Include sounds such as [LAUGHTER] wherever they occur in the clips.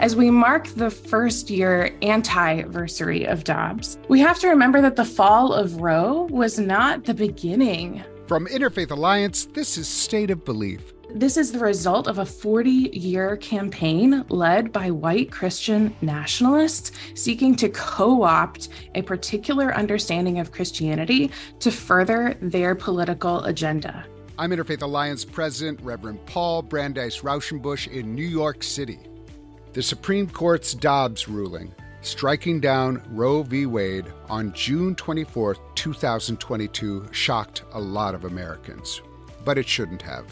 As we mark the first year anti-versary of Dobbs, we have to remember that the fall of Roe was not the beginning. From Interfaith Alliance, this is State of Belief. This is the result of a 40 year campaign led by white Christian nationalists seeking to co opt a particular understanding of Christianity to further their political agenda. I'm Interfaith Alliance President Reverend Paul Brandeis Rauschenbusch in New York City. The Supreme Court's Dobbs ruling, striking down Roe v. Wade on June 24, 2022, shocked a lot of Americans. But it shouldn't have.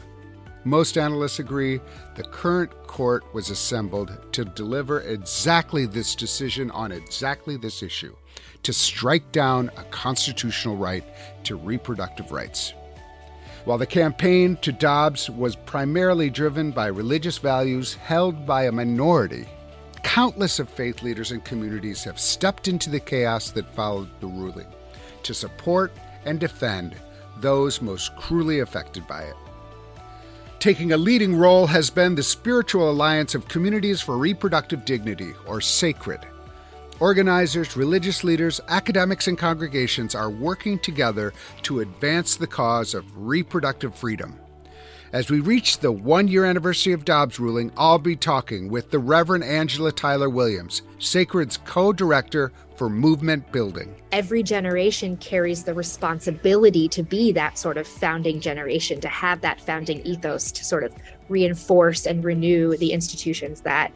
Most analysts agree the current court was assembled to deliver exactly this decision on exactly this issue to strike down a constitutional right to reproductive rights. While the campaign to Dobbs was primarily driven by religious values held by a minority, countless of faith leaders and communities have stepped into the chaos that followed the ruling to support and defend those most cruelly affected by it. Taking a leading role has been the Spiritual Alliance of Communities for Reproductive Dignity, or SACRED. Organizers, religious leaders, academics, and congregations are working together to advance the cause of reproductive freedom. As we reach the one year anniversary of Dobbs' ruling, I'll be talking with the Reverend Angela Tyler Williams, Sacred's co director for movement building. Every generation carries the responsibility to be that sort of founding generation, to have that founding ethos to sort of reinforce and renew the institutions that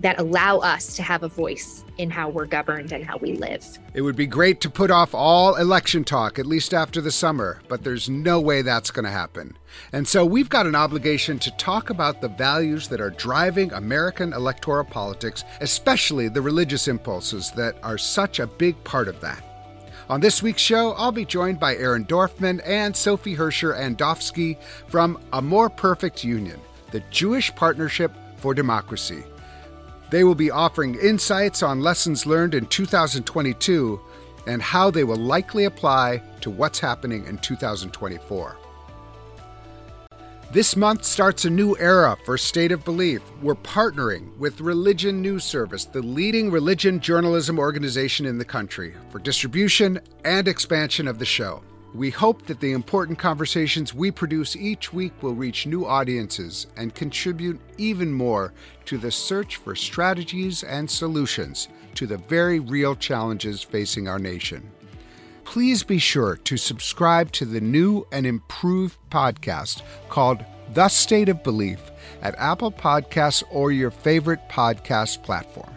that allow us to have a voice in how we're governed and how we live. It would be great to put off all election talk, at least after the summer, but there's no way that's going to happen. And so we've got an obligation to talk about the values that are driving American electoral politics, especially the religious impulses that are such a big part of that. On this week's show, I'll be joined by Aaron Dorfman and Sofi Herscher Andorsky from A More Perfect Union, the Jewish Partnership for Democracy. They will be offering insights on lessons learned in 2022 and how they will likely apply to what's happening in 2024. This month starts a new era for State of Belief. We're partnering with Religion News Service, the leading religion journalism organization in the country, for distribution and expansion of the show. We hope that the important conversations we produce each week will reach new audiences and contribute even more to the search for strategies and solutions to the very real challenges facing our nation. Please be sure to subscribe to the new and improved podcast called The State of Belief at Apple Podcasts or your favorite podcast platform,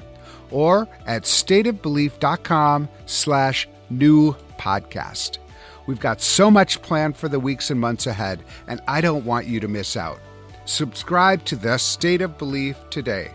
or at stateofbelief.com slash new podcast. We've got so much planned for the weeks and months ahead, and I don't want you to miss out. Subscribe to The State of Belief today.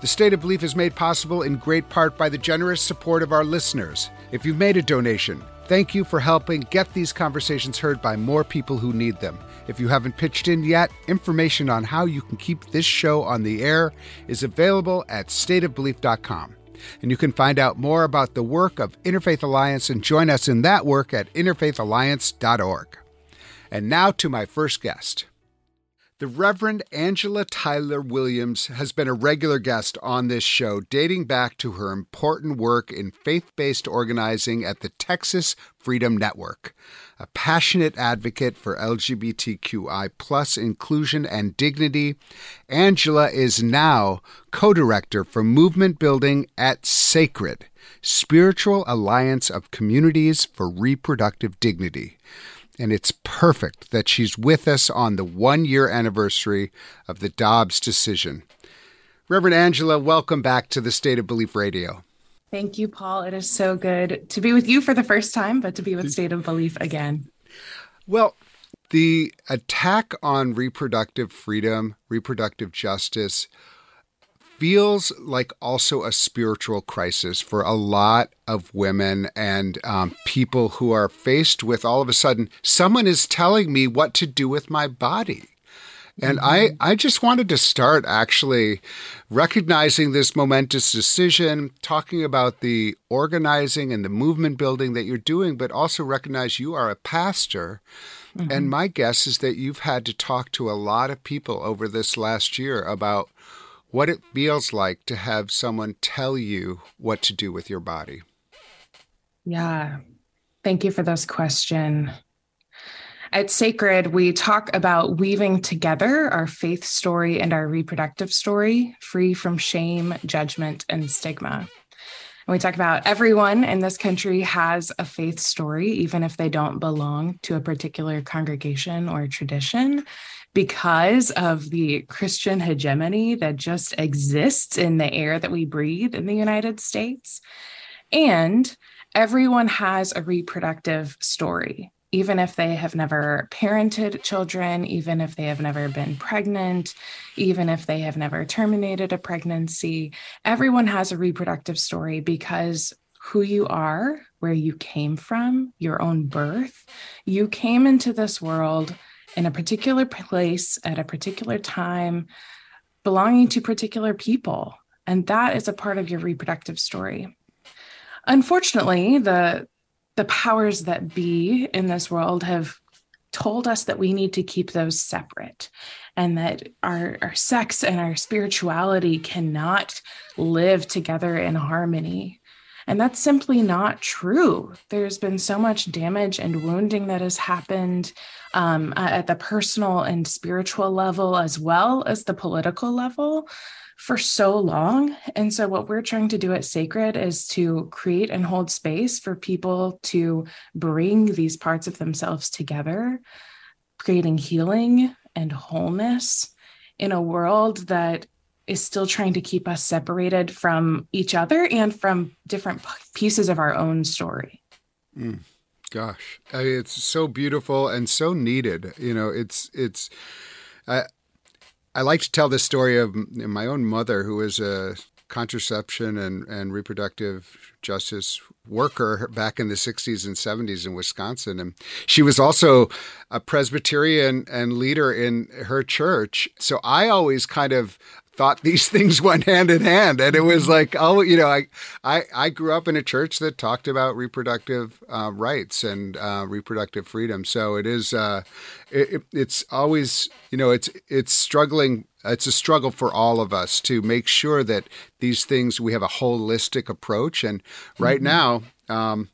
The State of Belief is made possible in great part by the generous support of our listeners. If you've made a donation, thank you for helping get these conversations heard by more people who need them. If you haven't pitched in yet, information on how you can keep this show on the air is available at stateofbelief.com. And you can find out more about the work of Interfaith Alliance and join us in that work at interfaithalliance.org. And now to my first guest. The Reverend Angela Tyler Williams has been a regular guest on this show, dating back to her important work in faith based organizing at the Texas Freedom Network. A passionate advocate for LGBTQI plus inclusion and dignity, Angela is now co director for movement building at Sacred, Spiritual Alliance of Communities for Reproductive Dignity and it's perfect that she's with us on the one year anniversary of the Dobbs decision. Reverend Angela, welcome back to the State of Belief Radio. Thank you, Paul. It is so good to be with you for the first time, but to be with State of Belief again. Well, the attack on reproductive freedom, reproductive justice, feels like also a spiritual crisis for a lot of women and um, people who are faced with all of a sudden someone is telling me what to do with my body. And mm-hmm. I, I just wanted to start actually recognizing this momentous decision, talking about the organizing and the movement building that you're doing, but also recognize you are a pastor. Mm-hmm. And my guess is that you've had to talk to a lot of people over this last year about what it feels like to have someone tell you what to do with your body. Yeah. Thank you for this question. At Sacred, we talk about weaving together our faith story and our reproductive story, free from shame, judgment, and stigma. And we talk about everyone in this country has a faith story, even if they don't belong to a particular congregation or tradition, because of the Christian hegemony that just exists in the air that we breathe in the United States. And everyone has a reproductive story even if they have never parented children, even if they have never been pregnant, even if they have never terminated a pregnancy, everyone has a reproductive story because who you are, where you came from, your own birth, you came into this world in a particular place at a particular time, belonging to particular people. And that is a part of your reproductive story. Unfortunately, the the powers that be in this world have told us that we need to keep those separate and that our, our sex and our spirituality cannot live together in harmony. And that's simply not true. There's been so much damage and wounding that has happened um, at the personal and spiritual level, as well as the political level, for so long. And so, what we're trying to do at Sacred is to create and hold space for people to bring these parts of themselves together, creating healing and wholeness in a world that is still trying to keep us separated from each other and from different pieces of our own story. Mm, gosh, I mean, it's so beautiful and so needed. You know, it's it's. I, I like to tell this story of my own mother, who was a contraception and, and reproductive justice worker back in the 60s and 70s in Wisconsin. And she was also a Presbyterian and leader in her church. So I always kind of thought these [LAUGHS] things went hand in hand and it was mm-hmm. like oh you know i i, I grew up in a church that talked about reproductive uh, rights and uh, reproductive freedom so it is uh, it, it's always you know it's it's struggling it's a struggle for all of us to make sure that these things we have a holistic approach and right mm-hmm. now um,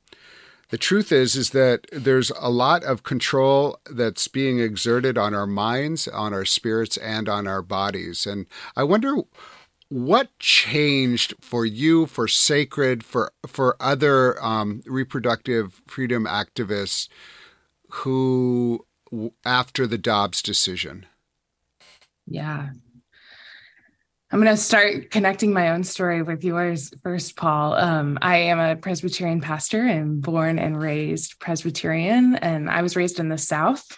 the truth is is that there's a lot of control that's being exerted on our minds on our spirits and on our bodies. And i wonder what changed for you for sacred for for other um, reproductive freedom activists who after the dobbs decision? Yeah I'm going to start connecting my own story with yours first, Paul. Um, I am a Presbyterian pastor and born and raised Presbyterian, and I was raised in the South.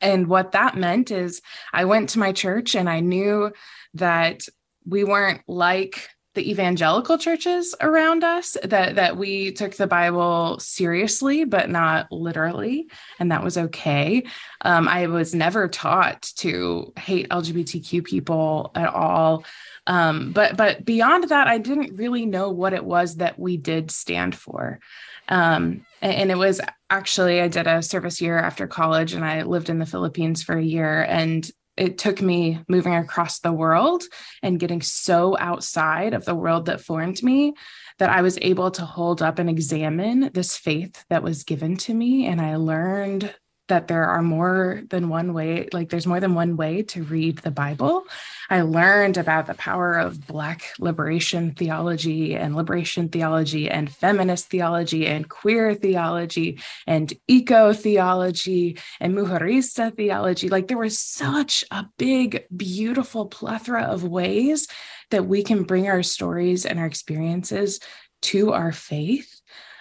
And what that meant is I went to my church and I knew that we weren't like the evangelical churches around us that that we took the bible seriously but not literally and that was okay. Um, i was never taught to hate lgbtq people at all. Um, but but beyond that i didn't really know what it was that we did stand for. Um, and, it was actually i did a service year after college and i lived in the philippines for a year and it took me moving across the world and getting so outside of the world that formed me that I was able to hold up and examine this faith that was given to me. And I learned that there are more than one way, like there's more than one way to read the Bible. I learned about the power of Black liberation theology and liberation theology and feminist theology and queer theology and eco theology and mujerista theology. Like there was such a big, beautiful plethora of ways that we can bring our stories and our experiences to our faith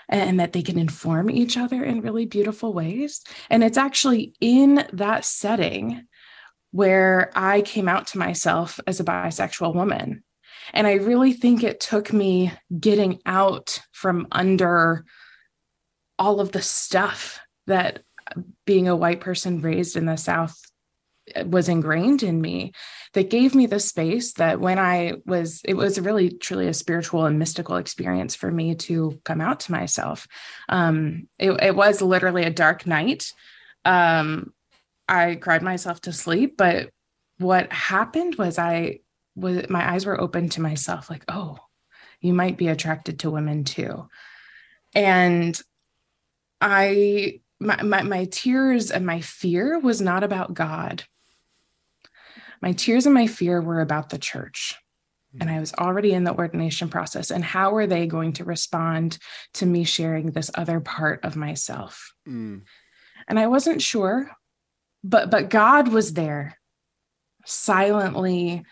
and that they can inform each other in really beautiful ways. And it's actually in that setting where I came out to myself as a bisexual woman. And I really think it took me getting out from under all of the stuff that being a white person raised in the South was ingrained in me that gave me the space that when I was, it was really truly a spiritual and mystical experience for me to come out to myself. Um, it, it was literally a dark night. Um, I cried myself to sleep, but what happened was I was my eyes were open to myself like oh you might be attracted to women too and i my, my, my tears and my fear was not about god my tears and my fear were about the church and I was already in the ordination process. And how are they going to respond to me sharing this other part of myself? Mm. And I wasn't sure, but but God was there, silently,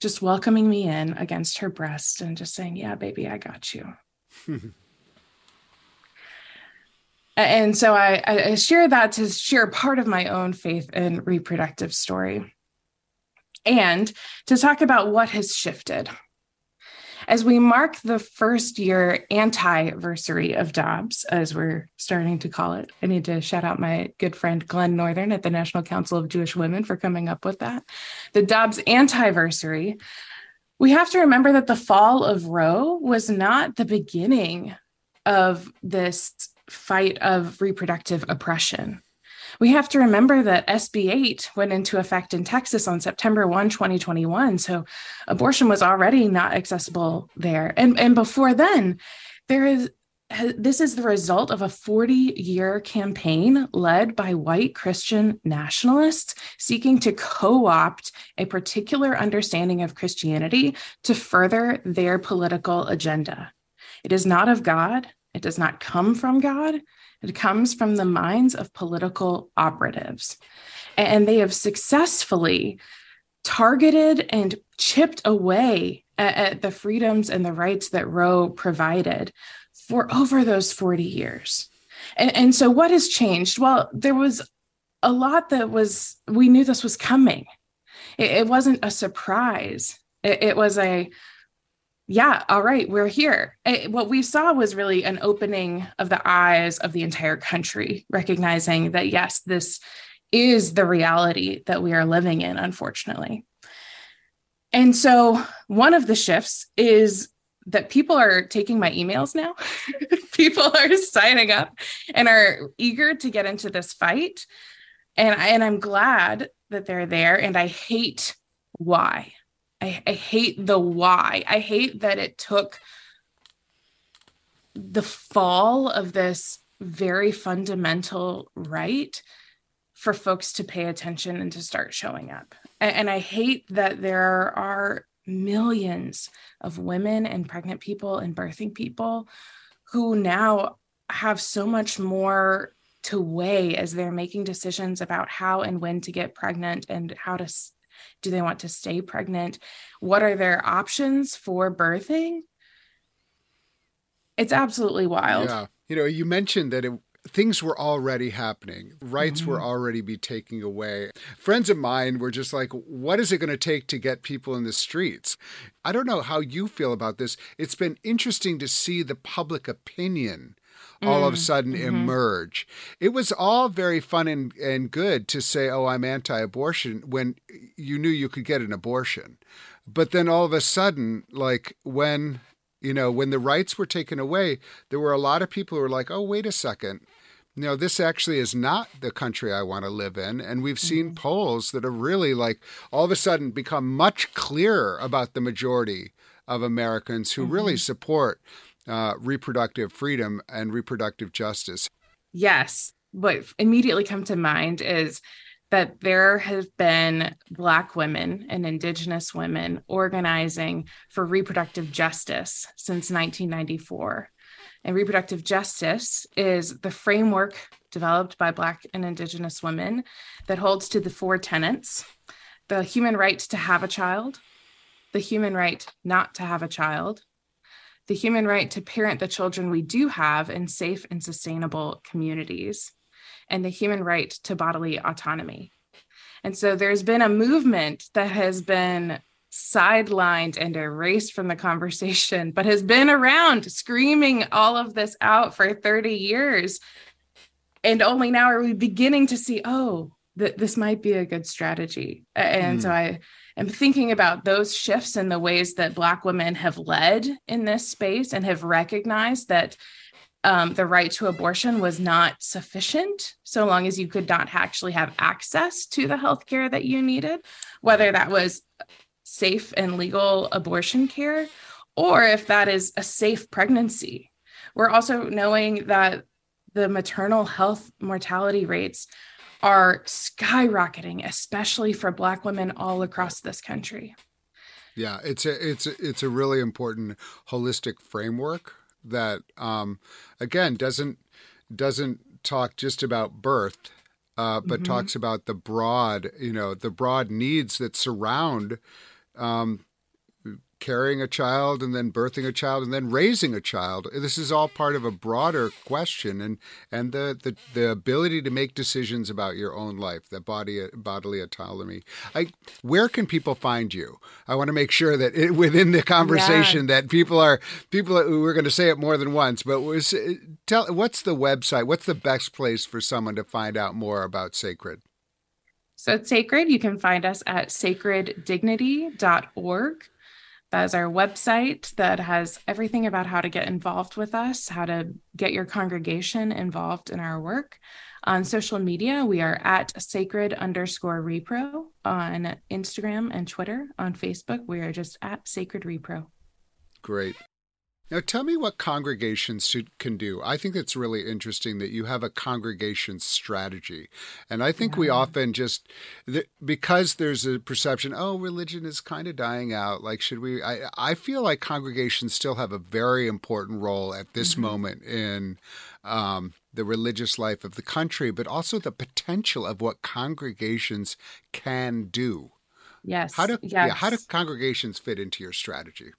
just welcoming me in against her breast and just saying, "Yeah, baby, I got you." [LAUGHS] and so I, I share that to share part of my own faith and reproductive story and to talk about what has shifted. As we mark the first year anti-versary of Dobbs, as we're starting to call it, I need to shout out my good friend Glenn Northern at the National Council of Jewish Women for coming up with that. The Dobbs anti-versary, we have to remember that the fall of Roe was not the beginning of this fight of reproductive oppression. We have to remember that SB 8 went into effect in Texas on September 1, 2021. So abortion was already not accessible there. And, and before then, there is this is the result of a 40 year campaign led by white Christian nationalists seeking to co opt a particular understanding of Christianity to further their political agenda. It is not of God, it does not come from God, it comes from the minds of political operatives. And they have successfully targeted and chipped away at, at, the freedoms and the rights that Roe provided for over those 40 years. And, and so, what has changed? Well, there was a lot that was, we knew this was coming. It, it wasn't a surprise. It, it was a, yeah, all right, we're here. It, what we saw was really an opening of the eyes of the entire country, recognizing that, yes, this is the reality that we are living in, unfortunately. And so, one of the shifts is that people are taking my emails now. [LAUGHS] people are signing up and are eager to get into this fight. And, I, and I'm glad that they're there. And I hate why. I, I hate the why. I hate that it took the fall of this very fundamental right for folks to pay attention and to start showing up. And, and, I hate that there are millions of women and pregnant people and birthing people who now have so much more to weigh as they're making decisions about how and when to get pregnant and how to do they want to stay pregnant? What are their options for birthing? It's absolutely wild. Yeah. You know, you mentioned that it, things were already happening. Rights mm-hmm. were already be taken away. Friends of mine were just like, what is it going to take to get people in the streets? I don't know how you feel about this. It's been interesting to see the public opinion all of a mm, sudden mm-hmm. emerge. It was all very fun and, and good to say, oh, I'm anti abortion when you knew you could get an abortion. But then all of a sudden, like when, you know, when the rights were taken away, there were a lot of people who were like, oh, wait a second. You know, this actually is not the country I want to live in. And we've seen mm-hmm. polls that have really, like, all of a sudden become much clearer about the majority of Americans who mm-hmm. really support uh, reproductive freedom and reproductive justice. Yes. What immediately come to mind is that there have been Black women and Indigenous women organizing for reproductive justice since 1994. And reproductive justice is the framework developed by Black and Indigenous women that holds to the four tenets the human right to have a child, the human right not to have a child, the human right to parent the children we do have in safe and sustainable communities, and the human right to bodily autonomy. And so there's been a movement that has been sidelined and erased from the conversation, but has been around screaming all of this out for 30 years. And only now are we beginning to see, oh, that this might be a good strategy. And mm. so I am thinking about those shifts in the ways that Black women have led in this space and have recognized that um, the right to abortion was not sufficient so long as you could not actually have access to the health care that you needed, whether that was safe and legal abortion care or if that is a safe pregnancy. We're also knowing that the maternal health mortality rates are skyrocketing, especially for Black women all across this country. Yeah, it's a it's a, it's a really important holistic framework that um, again doesn't doesn't talk just about birth, uh, but mm-hmm. talks about the broad you know the broad needs that surround um, carrying a child and then birthing a child and then raising a child. This is all part of a broader question and and the the, the ability to make decisions about your own life, the body bodily autonomy. I, where can people find you? I want to make sure that it, within the conversation yeah. that people are people are, we're going to say it more than once, but was uh, tell what's the website? What's the best place for someone to find out more about Sacred? So it's Sacred. You can find us at sacreddignity.org. That is our website that has everything about how to get involved with us, how to get your congregation involved in our work. On social media, we are at sacred underscore repro on Instagram and Twitter. On Facebook, we are just at sacred repro. Great. Now, tell me what congregations can do. I think it's really interesting that you have a congregation strategy. And I think yeah. we often just, because there's a perception, oh, religion is kind of dying out. Like, should we? I, I feel like congregations still have a very important role at this mm-hmm. moment in um, the religious life of the country, but also the potential of what congregations can do. Yes. How do, yes. Yeah, how do congregations fit into your strategy?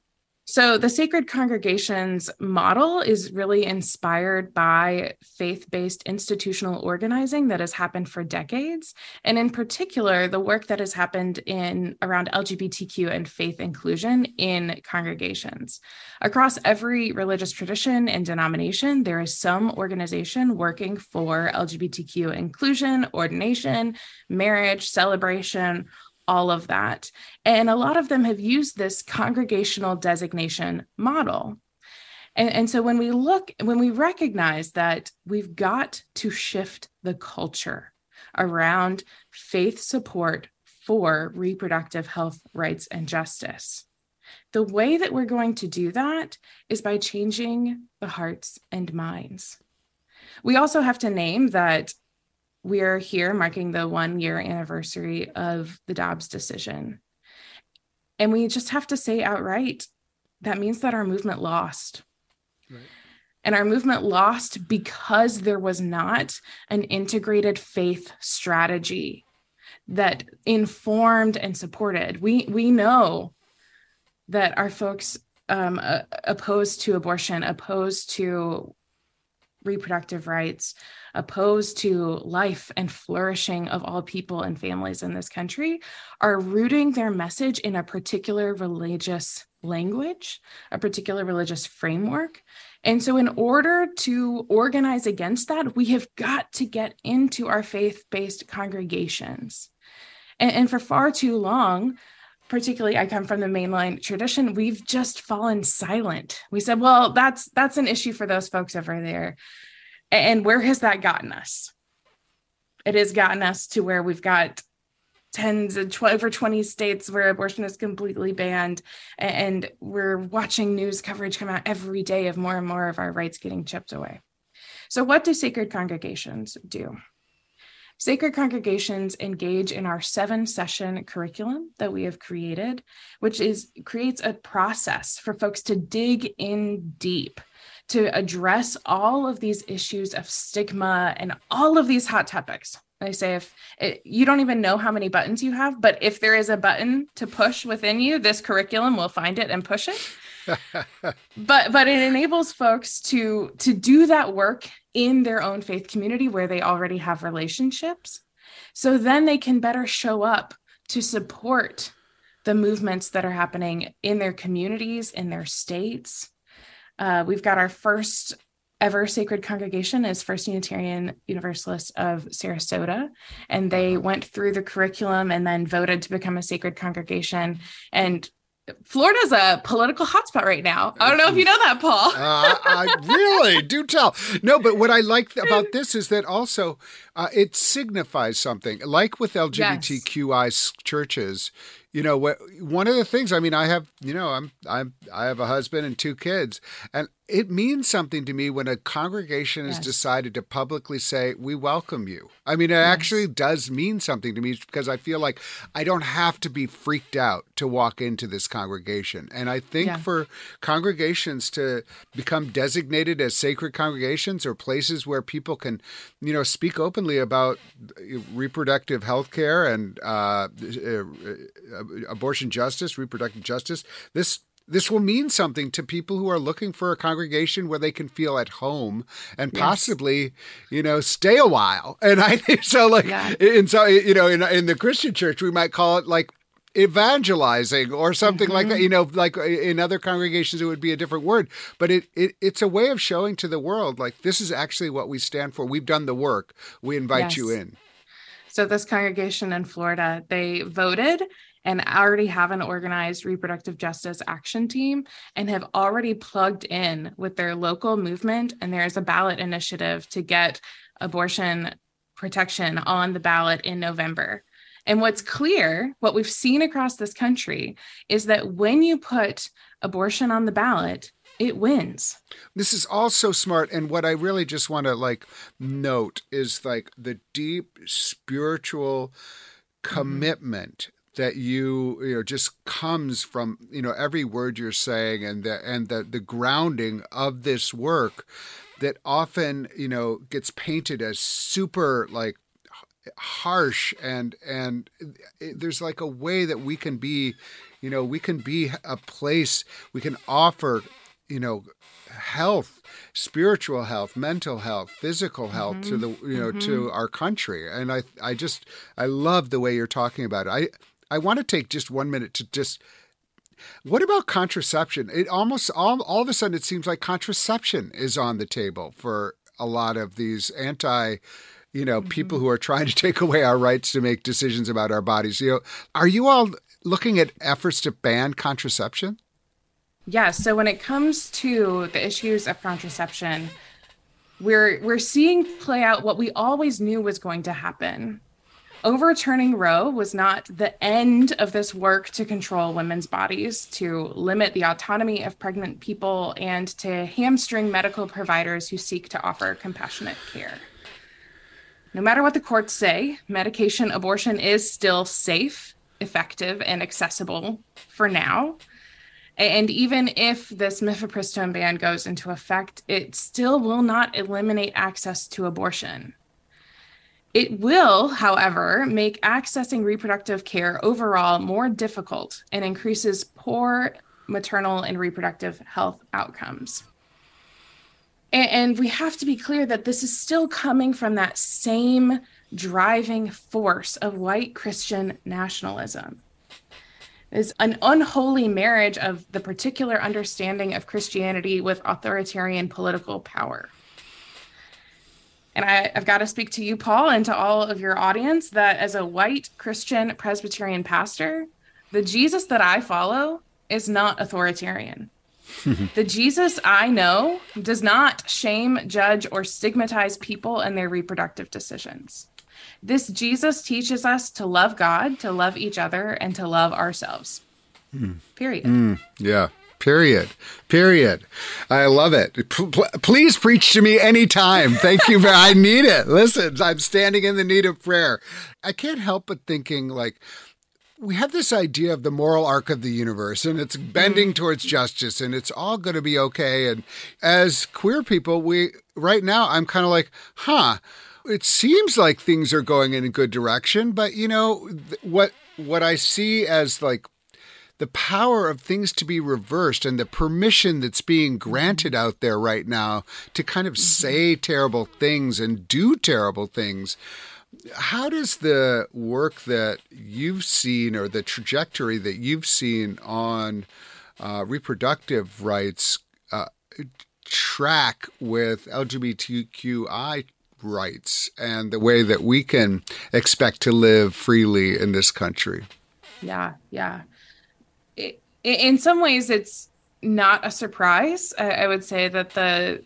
So, the Sacred Congregations model is really inspired by faith based institutional organizing that has happened for decades. And in particular, the work that has happened in around LGBTQ and faith inclusion in congregations. Across every religious tradition and denomination, there is some organization working for LGBTQ inclusion, ordination, marriage, celebration all of that. And a lot of them have used this congregational designation model. And, and so when we look, when we recognize that we've got to shift the culture around faith support for reproductive health rights and justice. The way that we're going to do that is by changing the hearts and minds. We also have to name that we're here marking the one year anniversary of the Dobbs decision. And we just have to say outright that means that our movement lost. Right. And our movement lost because there was not an integrated faith strategy that informed and supported. We we know that our folks um, uh, opposed to abortion, opposed to reproductive rights, opposed to life and flourishing of all people and families in this country, are rooting their message in a particular religious language, a particular religious framework. And so, in order to organize against that, we have got to get into our faith based congregations. And, and for far too long, particularly I come from the mainline tradition, we've just fallen silent. We said, well, that's that's an issue for those folks over there. And where has that gotten us? It has gotten us to where we've got tens and 12 over 20 states where abortion is completely banned and we're watching news coverage come out every day of more and more of our rights getting chipped away so what do sacred congregations do Sacred congregations engage in our seven session curriculum that we have created, which is creates a process for folks to dig in deep to address all of these issues of stigma and all of these hot topics. I say if it, you don't even know how many buttons you have, but if there is a button to push within you, this curriculum will find it and push it. [LAUGHS] but but it enables folks to to do that work in their own faith community where they already have relationships so then they can better show up to support the movements that are happening in their communities in their states uh, we've got our first ever sacred congregation is First Unitarian Universalist of Sarasota. And they went through the curriculum and then voted to become a sacred congregation. And Florida's a political hotspot right now. I don't know if you know that, Paul. uh, I really do tell. No, but what I like about this is that also uh, it signifies something. Like with LGBTQI yes. churches, you know one of the things i mean i have you know i'm i'm i have a husband and two kids and it means something to me when a congregation yes. has decided to publicly say we welcome you i mean it yes. actually does mean something to me because i feel like i don't have to be freaked out to walk into this congregation and i think yeah. for congregations to become designated as sacred congregations or places where people can you know speak openly about reproductive health care and uh, uh, uh, abortion justice reproductive justice this this will mean something to people who are looking for a congregation where they can feel at home and yes. possibly, you know, stay a while. [LAUGHS] And I think so, like, yeah. in so you know, in in the Christian church, we might call it like evangelizing or something mm-hmm. like that mm-hmm. you know like in other congregations it would be a different word but it, it it's a way of showing to the world like this is actually what we stand for we've done the work we invite yes. you in so this congregation in Florida they voted and already have an organized reproductive justice action team and have already plugged in with their local movement. And there is a ballot initiative to get abortion protection on the ballot in November. And what's clear, what we've seen across this country, is that when you put abortion on the ballot, it wins. This is all so smart. And what I really just want to like note is like the deep spiritual mm-hmm. commitment that you you know just comes from you know every word you're saying and the and the the grounding of this work that often you know gets painted as super like harsh and and there's like a way that we can be you know we can be a place we can offer you know health spiritual health mental health physical health mm-hmm. to the you know mm-hmm. to our country and i i just i love the way you're talking about it i I want to take just one minute to just what about contraception? It almost all, all of a sudden it seems like contraception is on the table for a lot of these anti you know mm-hmm. people who are trying to take away our rights to make decisions about our bodies. You know, are you all looking at efforts to ban contraception? Yes. So when it comes to the issues of contraception, we're we're seeing play out what we always knew was going to happen overturning Roe was not the end of this work to control women's bodies, to limit the autonomy of pregnant people, and to hamstring medical providers who seek to offer compassionate care. No matter what the courts say, medication abortion is still safe, effective, and accessible for now. And even if this mifepristone ban goes into effect, it still will not eliminate access to abortion. It will, however, make accessing reproductive care overall more difficult and increases poor maternal and reproductive health outcomes. And, we have to be clear that this is still coming from that same driving force of white Christian nationalism. Is an unholy marriage of the particular understanding of Christianity with authoritarian political power. And I, have got to speak to you, Paul, and to all of your audience that as a white Christian Presbyterian pastor, the Jesus that I follow is not authoritarian. [LAUGHS] the Jesus I know does not shame, judge, or stigmatize people and their reproductive decisions. This Jesus teaches us to love God, to love each other, and to love ourselves. Mm. Period. Mm, yeah. Period. Period. I love it. P- please preach to me anytime. Thank you. I need it. Listen, I'm standing in the need of prayer. I can't help but thinking like, we have this idea of the moral arc of the universe and it's bending mm. towards justice and it's all going to be okay and as queer people we right now i'm kind of like huh it seems like things are going in a good direction but you know what what i see as like the power of things to be reversed and the permission that's being granted out there right now to kind of mm-hmm. say terrible things and do terrible things. How does the work that you've seen or the trajectory that you've seen on uh, reproductive rights uh, track with LGBTQI rights and the way that we can expect to live freely in this country? Yeah, yeah in some ways it's not a surprise. I, I would say that the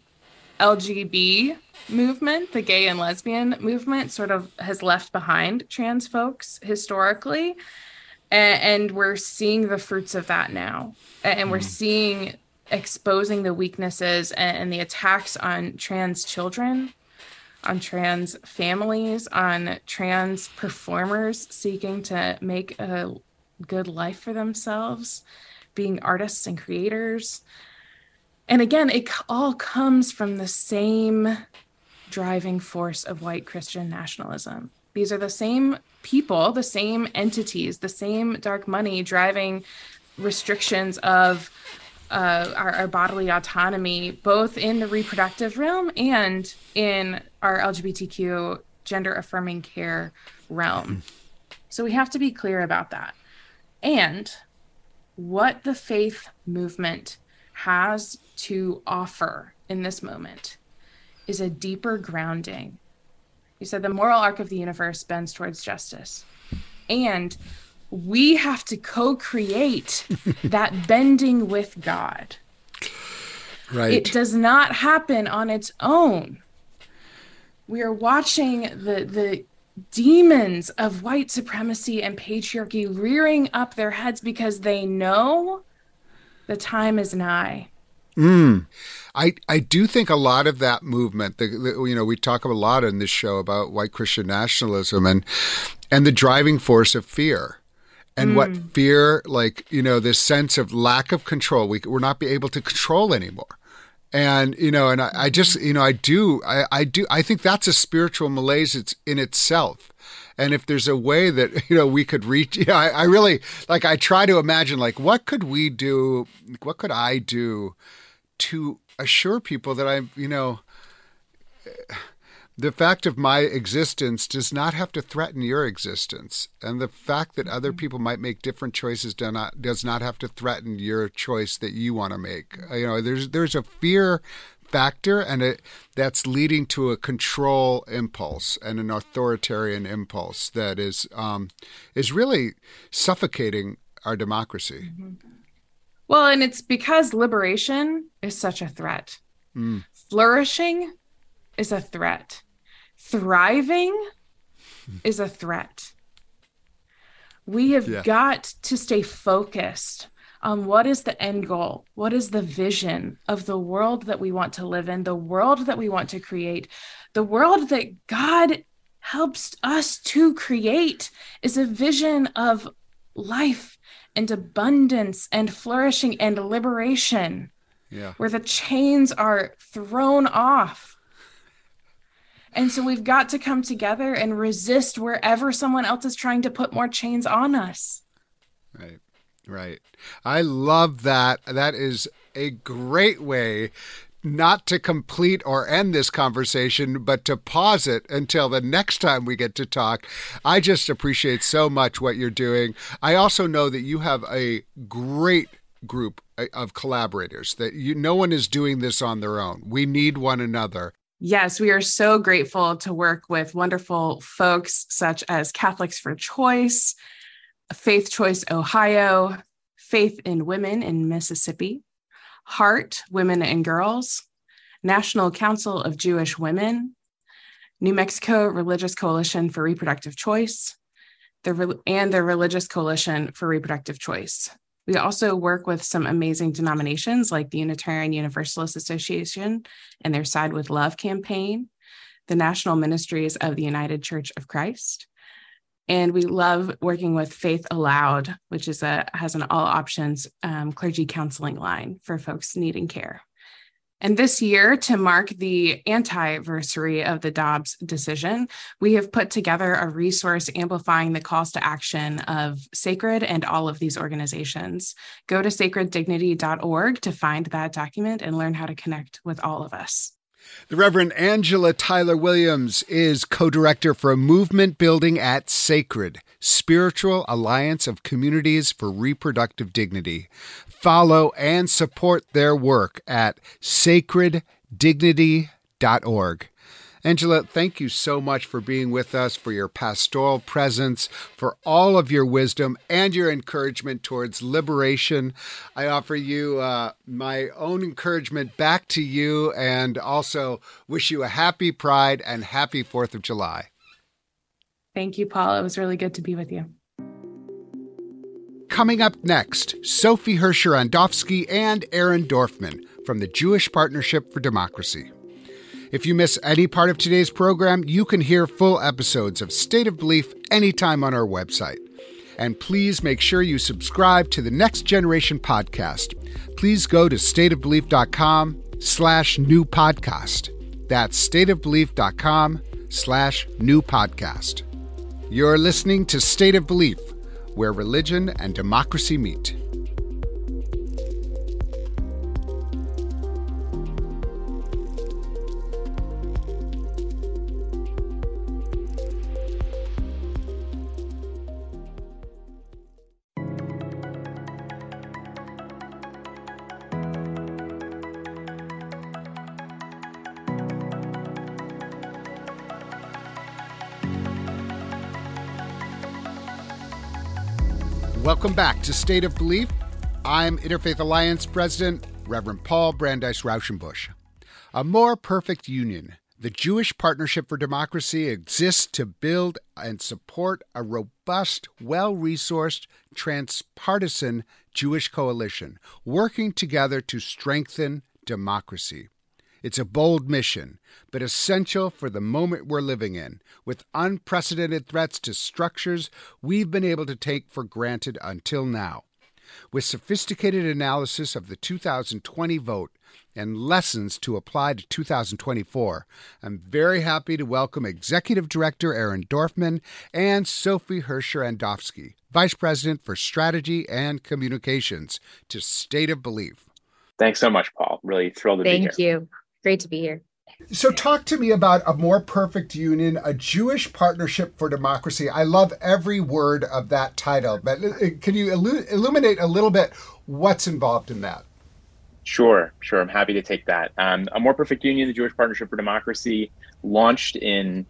LGB movement, the gay and lesbian movement, sort of has left behind trans folks historically. And, and we're seeing the fruits of that now. And we're mm. seeing exposing the weaknesses and, and the attacks on trans children on trans families, on trans performers seeking to make a good life for themselves, being artists and creators. And again, it all comes from the same driving force of white Christian nationalism. These are the same people, the same entities, the same dark money driving restrictions of uh, our, our, bodily autonomy, both in the reproductive realm and in our LGBTQ gender affirming care realm. So we have to be clear about that. And what the faith movement has to offer in this moment is a deeper grounding. You said the moral arc of the universe bends towards justice. And we have to co create [LAUGHS] that bending with God. Right. It does not happen on its own. We are watching the, the demons of white supremacy and patriarchy rearing up their heads because they know the time is nigh. Mm. I, I do think a lot of that movement, the, the, you know, we talk a lot in this show about white Christian nationalism and and the driving force of fear and mm. what fear like you know this sense of lack of control we, we're not be able to control anymore and you know and I, I just you know i do I, I do i think that's a spiritual malaise it's in itself. And if there's a way that [LAUGHS] you know we could reach know, I, I really like i try to imagine like what could we do what could i do to assure people that i'm you know the fact of my existence does not have to threaten your existence. And the fact that other mm-hmm. people might make different choices do not, does not have to threaten your choice that you want to make. You know, there's there's a fear factor and it that's leading to a control impulse and an authoritarian impulse that is um, is really suffocating our democracy. Mm-hmm. Well, and it's because liberation is such a threat. Mm. Flourishing is a threat thriving is a threat. We have yeah. got to stay focused on what is the end goal? What is the vision of the world that we want to live in, the world that we want to create, the world that God helps us to create is a vision of life and abundance and flourishing and liberation. Yeah. Where the chains are thrown off and so we've got to come together and resist wherever someone else is trying to put more chains on us. Right. Right. I love that. That is a great way not to complete or end this conversation, but to pause it until the next time we get to talk. I just appreciate so much what you're doing. I also know that you have a great group uh, of collaborators that you no one is doing this on their own. We need one another. Yes, we are so grateful to work with wonderful folks such as Catholics for Choice, Faith Choice Ohio, Faith in Women in Mississippi, Heart Women and Girls, National Council of Jewish Women, New Mexico Religious Coalition for Reproductive Choice, and the Religious Coalition for Reproductive Choice. We also work with some amazing denominations like the Unitarian Universalist Association and their Side with Love campaign, the National Ministries of the United Church of Christ. And we love working with Faith Aloud, which is a has an all options um, clergy counseling line for folks needing care. And this year, to mark the anniversary of the Dobbs decision, we have put together a resource amplifying the calls to action of Sacred and all of these organizations. Go to sacreddignity.org to find that document and learn how to connect with all of us. The Reverend Angela Tyler Williams is co director for movement building at Sacred, Spiritual Alliance of Communities for Reproductive Dignity. Follow and support their work at sacreddignity.org. Angela, thank you so much for being with us, for your pastoral presence, for all of your wisdom and your encouragement towards liberation. I offer you uh, my own encouragement back to you and also wish you a happy Pride and happy 4th of July. Thank you, Paul. It was really good to be with you. Coming up next, Sofi Herscher Andorsky and Aaron Dorfman from the Jewish Partnership for Democracy. If you miss any part of today's program, you can hear full episodes of State of Belief anytime on our website. And please make sure you subscribe to the Next Generation podcast. Please go to stateofbelief.com slash new podcast. That's stateofbelief.com slash new podcast. You're listening to State of Belief, where religion and democracy meet. Welcome back to State of Belief. I'm Interfaith Alliance President Reverend Paul Brandeis Raushenbush. A more perfect union. The Jewish Partnership for Democracy exists to build and support a robust, well resourced, transpartisan Jewish coalition, working together to strengthen democracy. It's a bold mission, but essential for the moment we're living in, with unprecedented threats to structures we've been able to take for granted until now. With sophisticated analysis of the 2020 vote and lessons to apply to 2024, I'm very happy to welcome Executive Director Aaron Dorfman and Sofi Herscher Andorsky, Vice President for Strategy and Communications, to State of Belief. Thanks so much, Paul. Really thrilled to Thank be here. Thank you. Great to be here. So, talk to me about a more perfect union, a Jewish partnership for democracy. I love every word of that title, but uh, can you illuminate a little bit what's involved in that? Sure, sure. I'm happy to take that. Um, a more perfect union, the Jewish Partnership for Democracy, launched in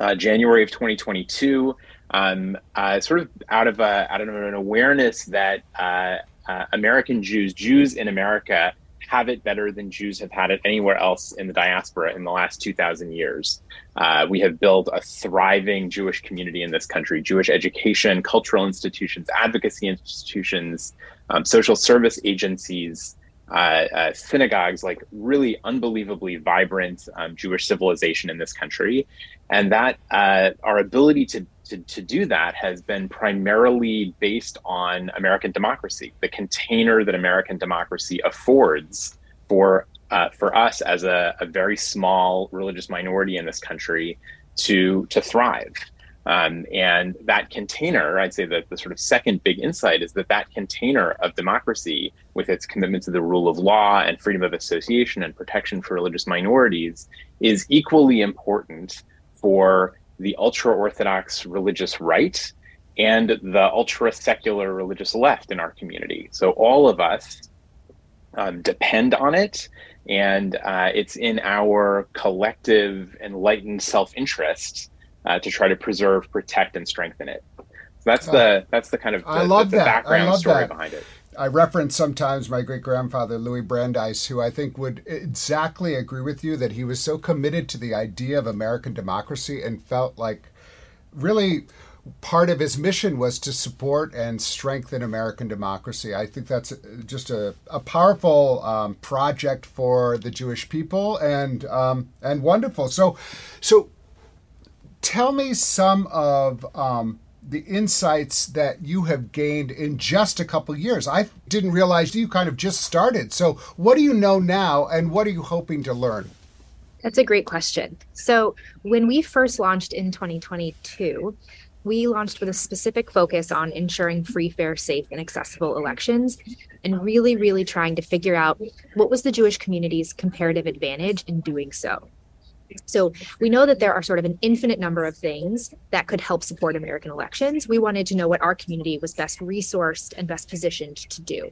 uh, January of 2022, um, uh, sort of out of a, out of an awareness that uh, uh American Jews, Jews in America, have it better than Jews have had it anywhere else in the diaspora in the last 2,000 years. Uh, we have built a thriving Jewish community in this country Jewish education, cultural institutions, advocacy institutions, um, social service agencies. Uh, uh, synagogues, like really unbelievably vibrant um, Jewish civilization in this country. And that uh, our ability to to, do that has been primarily based on American democracy, the container that American democracy affords for uh, for us as a, a, very small religious minority in this country to to thrive. Um, and that container, I'd say that the sort of second big insight is that that container of democracy, with its commitment to the rule of law and freedom of association and protection for religious minorities, is equally important for the ultra Orthodox religious right and the ultra secular religious left in our community. So all of us um, depend on it, and uh, it's in our collective enlightened self interest uh, to try to preserve, protect, and strengthen it. So that's the that's the kind of the, I love that. background story that. behind it. I reference sometimes my great grandfather Louis Brandeis, who I think would exactly agree with you that he was so committed to the idea of American democracy and felt like really part of his mission was to support and strengthen American democracy. I think that's just a, a powerful um, project for the Jewish people and um, and wonderful. So, so tell me some of um, the insights that you have gained in just a couple years. I didn't realize you kind of just started. So, what do you know now, and what are you hoping to learn? That's a great question. So, when we first launched in 2022, we launched with a specific focus on ensuring free, fair, safe, and accessible elections, and really, really trying to figure out what was the Jewish community's comparative advantage in doing so. So we know that there are sort of an infinite number of things that could help support American elections. We wanted to know what our community was best resourced and best positioned to do.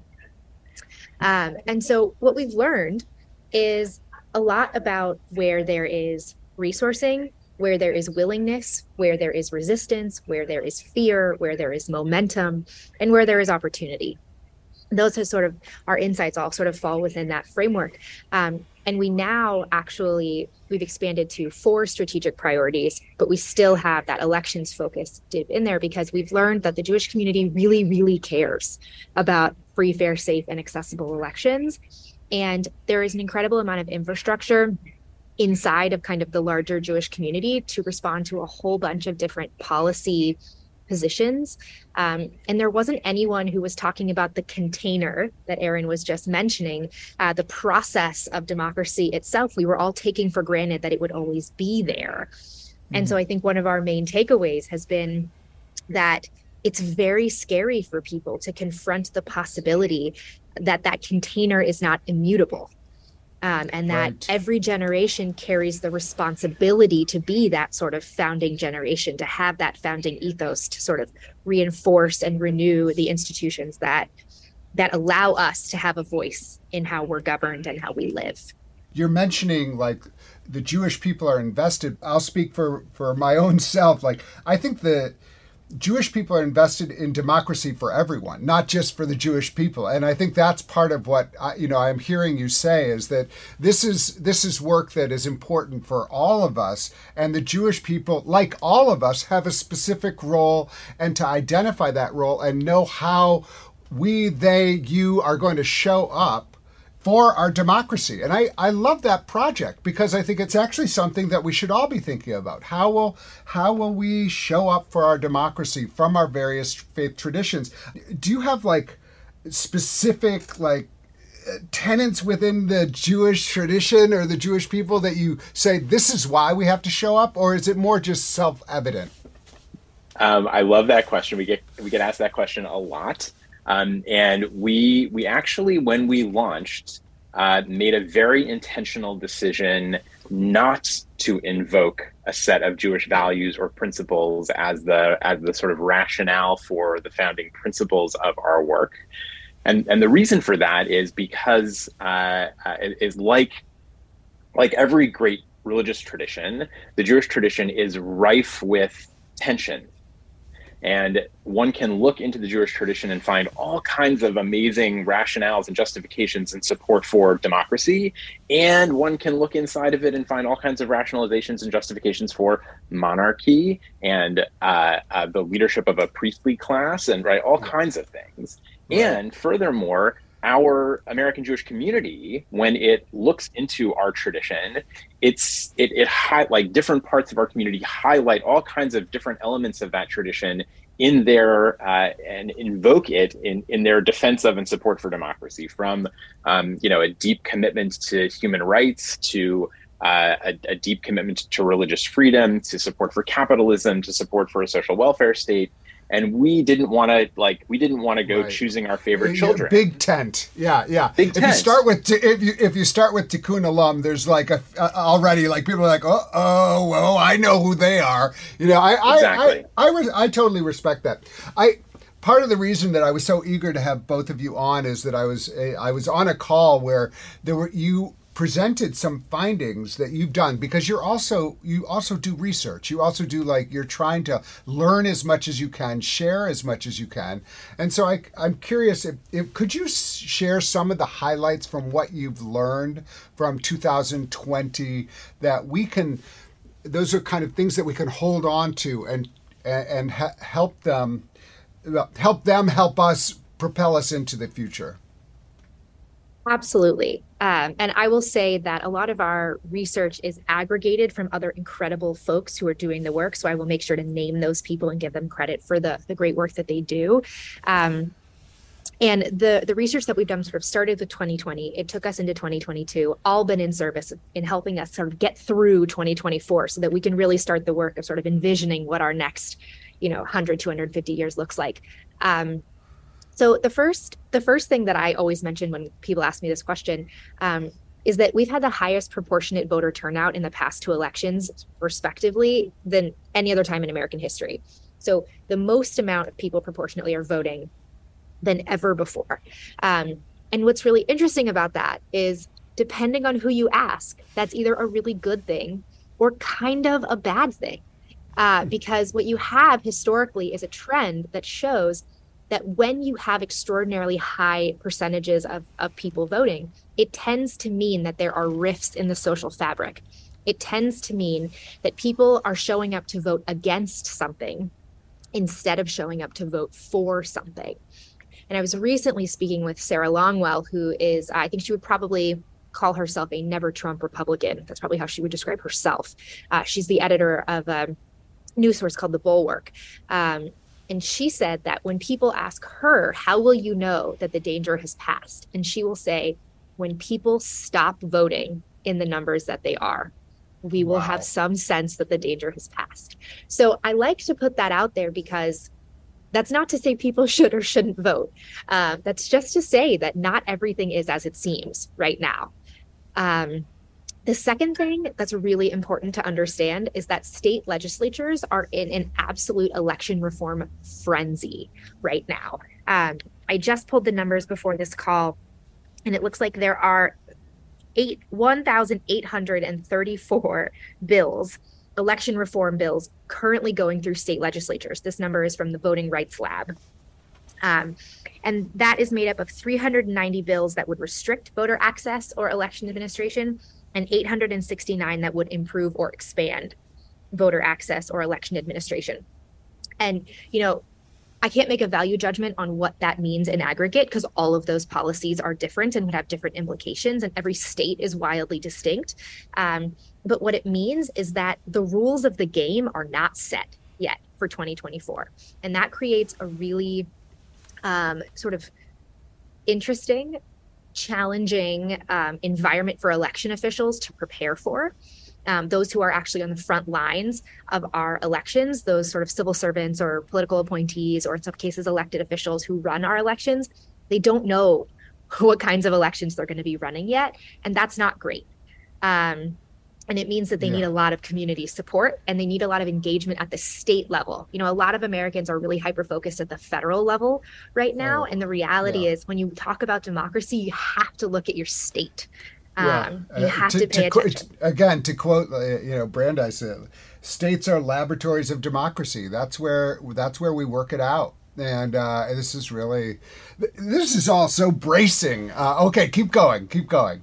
Um, and so what we've learned is a lot about where there is resourcing, where there is willingness, where there is resistance, where there is fear, where there is momentum, and where there is opportunity those are sort of our insights all sort of fall within that framework um, and we now actually we've expanded to four strategic priorities but we still have that elections focus dip in there because we've learned that the jewish community really really cares about free fair safe and accessible elections. And there is an incredible amount of infrastructure inside of kind of the larger jewish community to respond to a whole bunch of different policy positions. Um, and there wasn't anyone who was talking about the container that Aaron was just mentioning, uh, the process of democracy itself. We were all taking for granted that it would always be there. Mm-hmm. And so mm-hmm. I think one of our main takeaways has been that it's very scary for people to confront the possibility that that container is not immutable um, and that right. every generation carries the responsibility to be that sort of founding generation, to have that founding ethos to sort of reinforce and renew the institutions that that allow us to have a voice in how we're governed and how we live. You're mentioning like the Jewish people are invested. I'll speak for for my own [LAUGHS] self. Like I think the Jewish people are invested in democracy for everyone, not just for the Jewish people. And I think that's part of what I, you know I'm hearing you say is that this is this is work that is important for all of us, and the Jewish people, like all of us, have a specific role, and to identify that role and know how we, they, you are going to show up for our democracy. And I, I love that project because I think it's actually something that we should all be thinking about. How will how will we show up for our democracy from our various faith traditions? Do you have like specific like tenets within the Jewish tradition or the Jewish people that you say this is why we have to show up, or is it more just self-evident? Um, I love that question. We get we get asked that question a lot. Um, and we we actually, when we launched, uh, made a very intentional decision not to invoke a set of Jewish values or principles as the as the sort of rationale for the founding principles of our work. And and the reason for that is because uh, uh, is like like every great religious tradition, the Jewish tradition is rife with tension and one can look into the Jewish tradition and find all kinds of amazing rationales and justifications and support for democracy. And one can look inside of it and find all kinds of rationalizations and justifications for monarchy and uh, uh, the leadership of a priestly class and right all kinds of things. And furthermore, our American Jewish community, when it looks into our tradition, it's it it high, like different parts of our community highlight all kinds of different elements of that tradition in their uh, and invoke it in in their defense of and support for democracy, from um, you know a deep commitment to human rights to uh, a, a, deep commitment to religious freedom, to support for capitalism, to support for a social welfare state, and we didn't want to like we didn't want to go right. choosing our favorite children. Big tent, yeah, yeah. Big if tent. you start with if you if you start with Tikkun Olam, there's like a, a already like people are like oh oh well I know who they are. You know I exactly. I I I, I, I totally respect that. I part of the reason that I was so eager to have both of you on is that I was eh, I was on a call where there were you presented some findings that you've done because you're also you also do research. You also do like you're trying to learn as much as you can share as much as you can. And so I, i'm curious if, if could you share some of the highlights from what you've learned from 2020 that we can those are kind of things that we can hold on to and and, and help them help them help us propel us into the future? Absolutely. Um, and I will say that a lot of our research is aggregated from other incredible folks who are doing the work. So I will make sure to name those people and give them credit for the, the great work that they do. Um, and the the research that we've done sort of started with 2020. It took us into 2022, all been in service in helping us sort of get through 2024 so that we can really start the work of sort of envisioning what our next, you know, 100, 250 years looks like. Um, so the first the first thing that I always mention when people ask me this question um, is that we've had the highest proportionate voter turnout in the past two elections, respectively, than any other time in American history. So the most amount of people proportionately are voting than ever before. Um, and what's really interesting about that is depending on who you ask, that's either a really good thing or kind of a bad thing. Uh, because what you have historically is a trend that shows that when you have extraordinarily high percentages of, of people voting, it tends to mean that there are rifts in the social fabric. It tends to mean that people are showing up to vote against something instead of showing up to vote for something. And I was recently speaking with Sarah Longwell, who is, I think she would probably call herself a never Trump Republican. That's probably how she would describe herself. Uh, she's the editor of a news source called The Bulwark. Um, and she said that when people ask her, How will you know that the danger has passed? And she will say, When people stop voting in the numbers that they are, we will wow. have some sense that the danger has passed. So I like to put that out there because that's not to say people [LAUGHS] should or shouldn't vote. Uh, that's just to say that not everything is as it seems right now. Um, the second thing that's really important to understand is that state legislatures are in an absolute election reform frenzy right now. Um, I just pulled the numbers before this call, and it looks like there are eight 1,834 bills, election reform bills, currently going through state legislatures. This number is from the Voting Rights Lab. Um, and that is made up of 390 bills that would restrict voter access or election administration, and 869 that would improve or expand voter access or election administration. And, you know, I can't make a value judgment on what that means in aggregate because all of those policies are different and would have different implications, and every state is wildly distinct. Um, but what it means is that the rules of the game are not set yet for 2024. And that creates a really um, sort of interesting, challenging um, environment for election officials to prepare for. Um, those who are actually on the front lines of our elections, those sort of civil servants or political appointees, or in some cases, elected officials who run our elections, they don't know [LAUGHS] what kinds of elections they're going to be running yet. And that's not great. Um, and it means that they yeah. need a lot of community support and they need a lot of engagement at the state level. You know a lot of americans are really hyper focused at the federal level right now. Oh, and the reality yeah. is when you talk about democracy you have to look at your state. Yeah. um, you uh, have to, to pay to, attention. again to quote uh, you know brandeis uh, states are laboratories of democracy. That's where that's where we work it out. And uh, this is really this is all so bracing. Uh, okay keep going keep going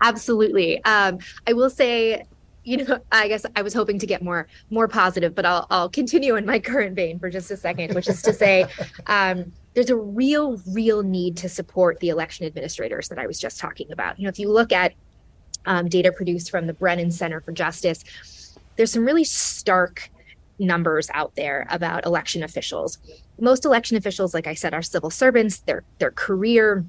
Absolutely. Um, I will say, you know, I guess I was hoping to get more more positive, but I'll I'll continue in my [LAUGHS] current vein for just a second, which is to say, um, there's a real real need to support the election administrators that I was just talking about. You know, if you look at um, data produced from the Brennan Center for Justice, there's some really stark numbers out there about election officials. Most election officials, like I said, are civil servants. They're they're career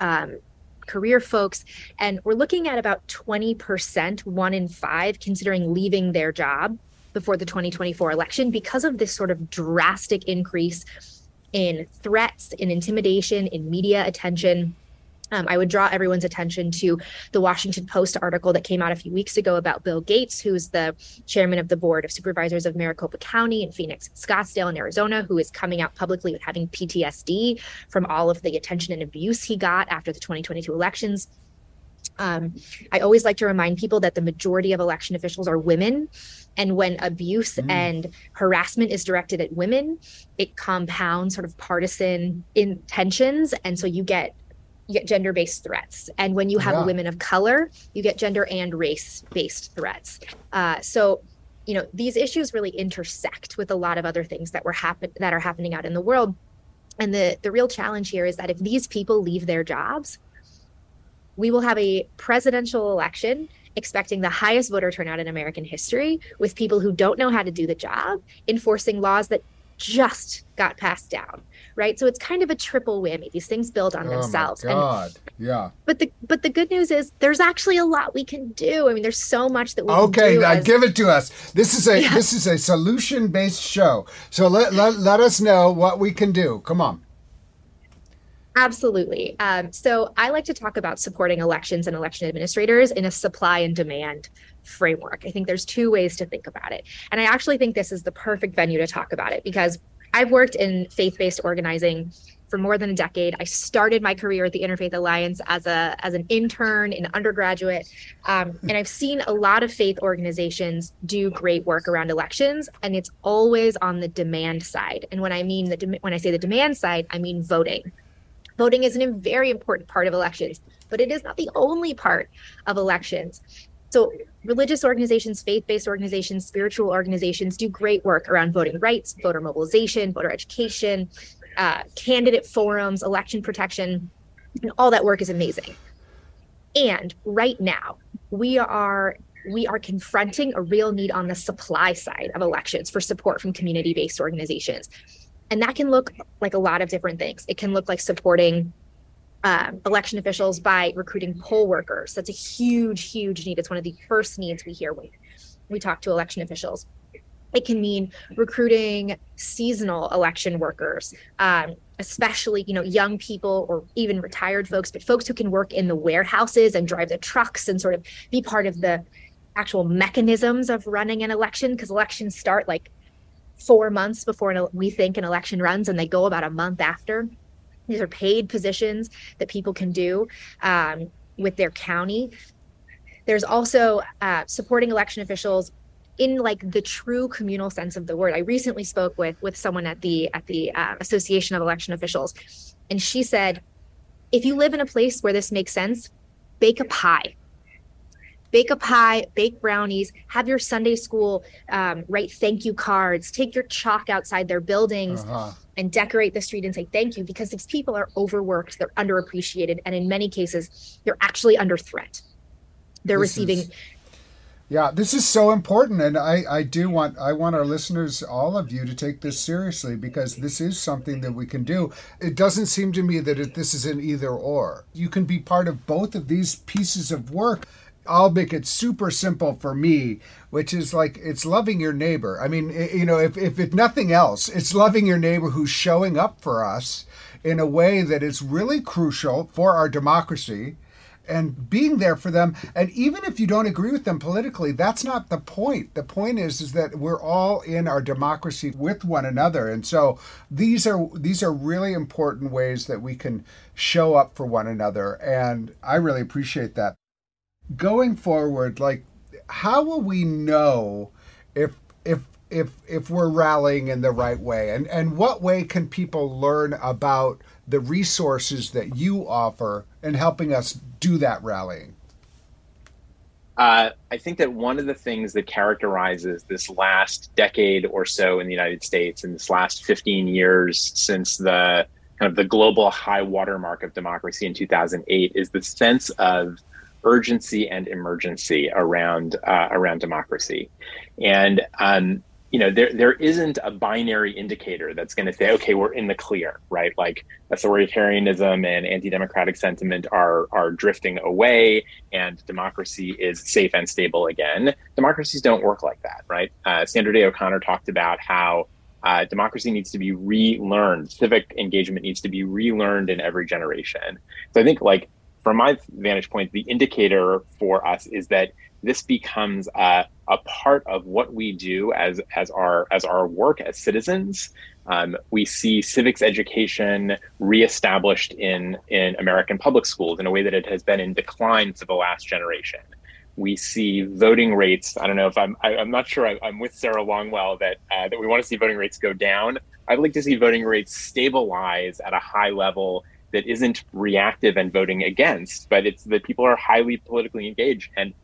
um, career folks. And we're looking at about 20%, one in five, considering leaving their job before the 2024 election because of this sort of drastic increase in threats, in intimidation, in media attention um, I would draw everyone's attention to the Washington Post article that came out a few weeks ago about Bill Gates, who's the chairman of the board of supervisors of Maricopa County in Phoenix, Scottsdale, in Arizona, who is coming out publicly with having PTSD from all of the attention and abuse he got after the 2022 elections. Um, I always like to remind people that the majority of election officials are women. And when abuse mm. and harassment is directed at women, it compounds sort of partisan intentions. And so you get you get gender based threats. And when you have yeah. women of color, you get gender and race based threats. Uh, so, you know, these issues really intersect with a lot of other things that were happen that are happening out in the world. And the the real challenge here is that if these people leave their jobs, we will have a presidential election expecting the highest voter turnout in American history with people who don't know how to do the job enforcing laws that just got passed down right so it's kind of a triple whammy these things build on themselves. oh themselves God. And, yeah but the but the good news is there's actually a lot we can do i mean there's so much that we can. okay as, give it to us this is a yeah. this is a solution based show so let, let let us know what we can do come on Absolutely. Um, so I like to talk about supporting elections and election administrators in a supply and demand framework. I think there's two ways to think about it. And I actually think this is the perfect venue to talk about it because I've worked in faith based organizing for more than a decade. I started my career at the Interfaith Alliance as a as an intern, an undergraduate, um, and I've seen a lot of faith organizations do great work around elections, and it's always on the demand side. And when I mean the de- when I say the demand side, I mean voting. Voting is a very important part of elections, but it is not the only part of elections. So, religious organizations, faith based organizations, spiritual organizations do great work around voting rights, voter mobilization, voter education, uh, candidate forums, election protection, and all that work is amazing. And right now, we are we are confronting a real need on the supply side of elections for support from community based organizations. And that can look like a lot of different things. It can look like supporting um, election officials by recruiting poll workers. That's a huge, huge need. It's one of the first needs we hear when we talk to election officials. It can mean recruiting seasonal election workers, um, especially you know young people or even retired folks, but folks who can work in the warehouses and drive the trucks and sort of be part of the actual mechanisms of running an election because elections start like four months before an, we think an election runs and they go about a month after. These are paid positions that people can do um, with their county. There's also uh, supporting election officials in like the true communal sense of the word. I recently spoke with with someone at the at the uh, Association of Election Officials, and she said, if you live in a place where this makes sense, bake a pie. Bake a pie, bake brownies, have your Sunday school um, write thank you cards, take your chalk outside their buildings uh-huh. and decorate the street and say thank you because these people are overworked, they're underappreciated, and in many cases, they're actually under threat. They're this receiving is yeah, this is so important, and I, I do want I want our listeners, all of you, to take this seriously because this is something that we can do. It doesn't seem to me that it, this is an either or. You can be part of both of these pieces of work. I'll make it super simple for me, which is like it's loving your neighbor. I mean, you know, if, if, if nothing else, it's loving your neighbor who's showing up for us in a way that is really crucial for our democracy and being there for them. And even if you don't agree with them politically that's not the point. The point is is that we're all in our democracy with one another. And so these are these are really important ways that we can show up for one another. And i really appreciate that going forward like how will we know if if if if we're rallying in the right way and and what way can people learn about the resources that you offer in helping us do that rallying? Uh, I think that one of the things that characterizes this last decade or so in the United States, and this last 15 years since the kind of the global high watermark of democracy in 2008, is the sense of urgency and emergency around uh, around democracy, and um, you know there there isn't a binary indicator that's going to say okay we're in the clear right? Like authoritarianism and anti-democratic sentiment are are drifting away and democracy is safe and stable again. Democracies don't work like that right? Uh, sandra day o'connor talked about how uh, democracy needs to be relearned. Civic engagement needs to be relearned in every generation. So i think like from my vantage point the indicator for us is that this becomes a, a part of what we do as as our as our work as citizens. Um, we see civics education reestablished in in American public schools in a way that it has been in decline for the last generation. We see voting rates. I don't know if I'm. I, am i am not sure. I, am with Sarah Longwell that uh, that we want to see voting rates go down. I'd like to see voting rates stabilize at a high level that isn't reactive and voting against, but it's that people are highly politically engaged and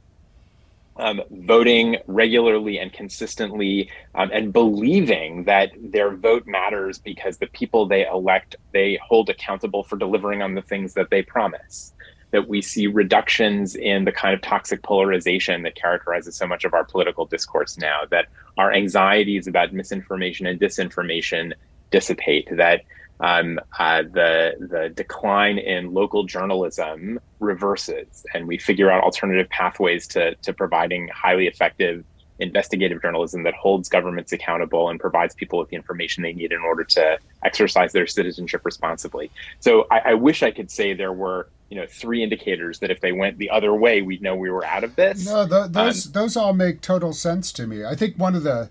um, voting regularly and consistently um, and believing that their vote matters because the people they elect they hold accountable for delivering on the things that they promise. That we see reductions in the kind of toxic polarization that characterizes so much of our political discourse now that our anxieties about misinformation and disinformation dissipate that um, uh, the the decline in local journalism reverses, and we figure out alternative pathways to to providing highly effective investigative journalism that holds governments accountable and provides people with the information they need in order to exercise their citizenship responsibly. So I, I wish I could say there were you know three indicators that if they went the other way, we'd know we were out of this. No, th- those um, those all make total sense to me. I think one of the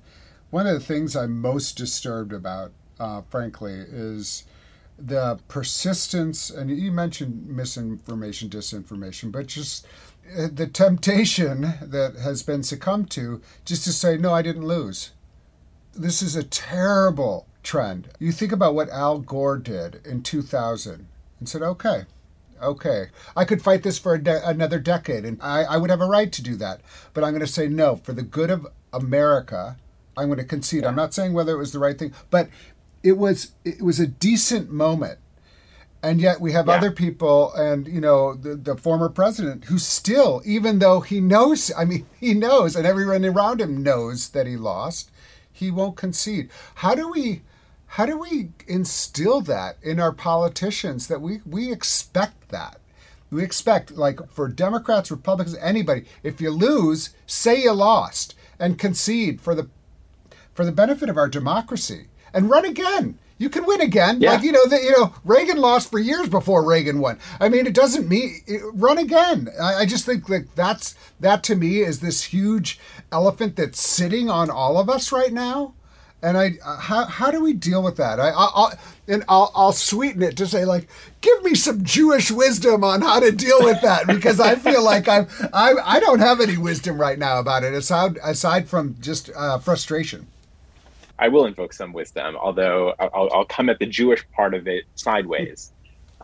one of the things I'm most disturbed about uh, frankly, is the persistence, and you mentioned misinformation, disinformation, but just uh, the temptation that has been succumbed to just to say, no, I didn't lose. This is a terrible trend. You think about what Al Gore did in 2000 and said, okay, okay, I could fight this for de- another decade and I, I would have a right to do that. But I'm going to say no, for the good of America, I'm going to concede. Yeah. I'm not saying whether it was the right thing, but it was it was a decent moment. And yet we have yeah. other people and you know the, the former president who still even though he knows i mean [LAUGHS] he knows and everyone around him knows that he lost he won't concede. How do we how do we instill that in our politicians that we we expect that? We expect like for democrats republicans anybody if you lose say you lost and concede for the for the benefit of our democracy and run again you can win again. Yeah. Like you know that you know Reagan lost for years before Reagan won. I mean, it doesn't mean it, run again. I, I, just think like that's that to me is this huge elephant that's sitting on all of us right now. And I, how, how do we deal with that? I, I'll, and I'll, I'll sweeten it to say like, give me some Jewish wisdom on how to deal with that because I feel like I'm, I, I don't have any wisdom right now about it aside, aside from just uh, frustration. I will invoke some wisdom, although I'll, I'll come at the Jewish part of it sideways.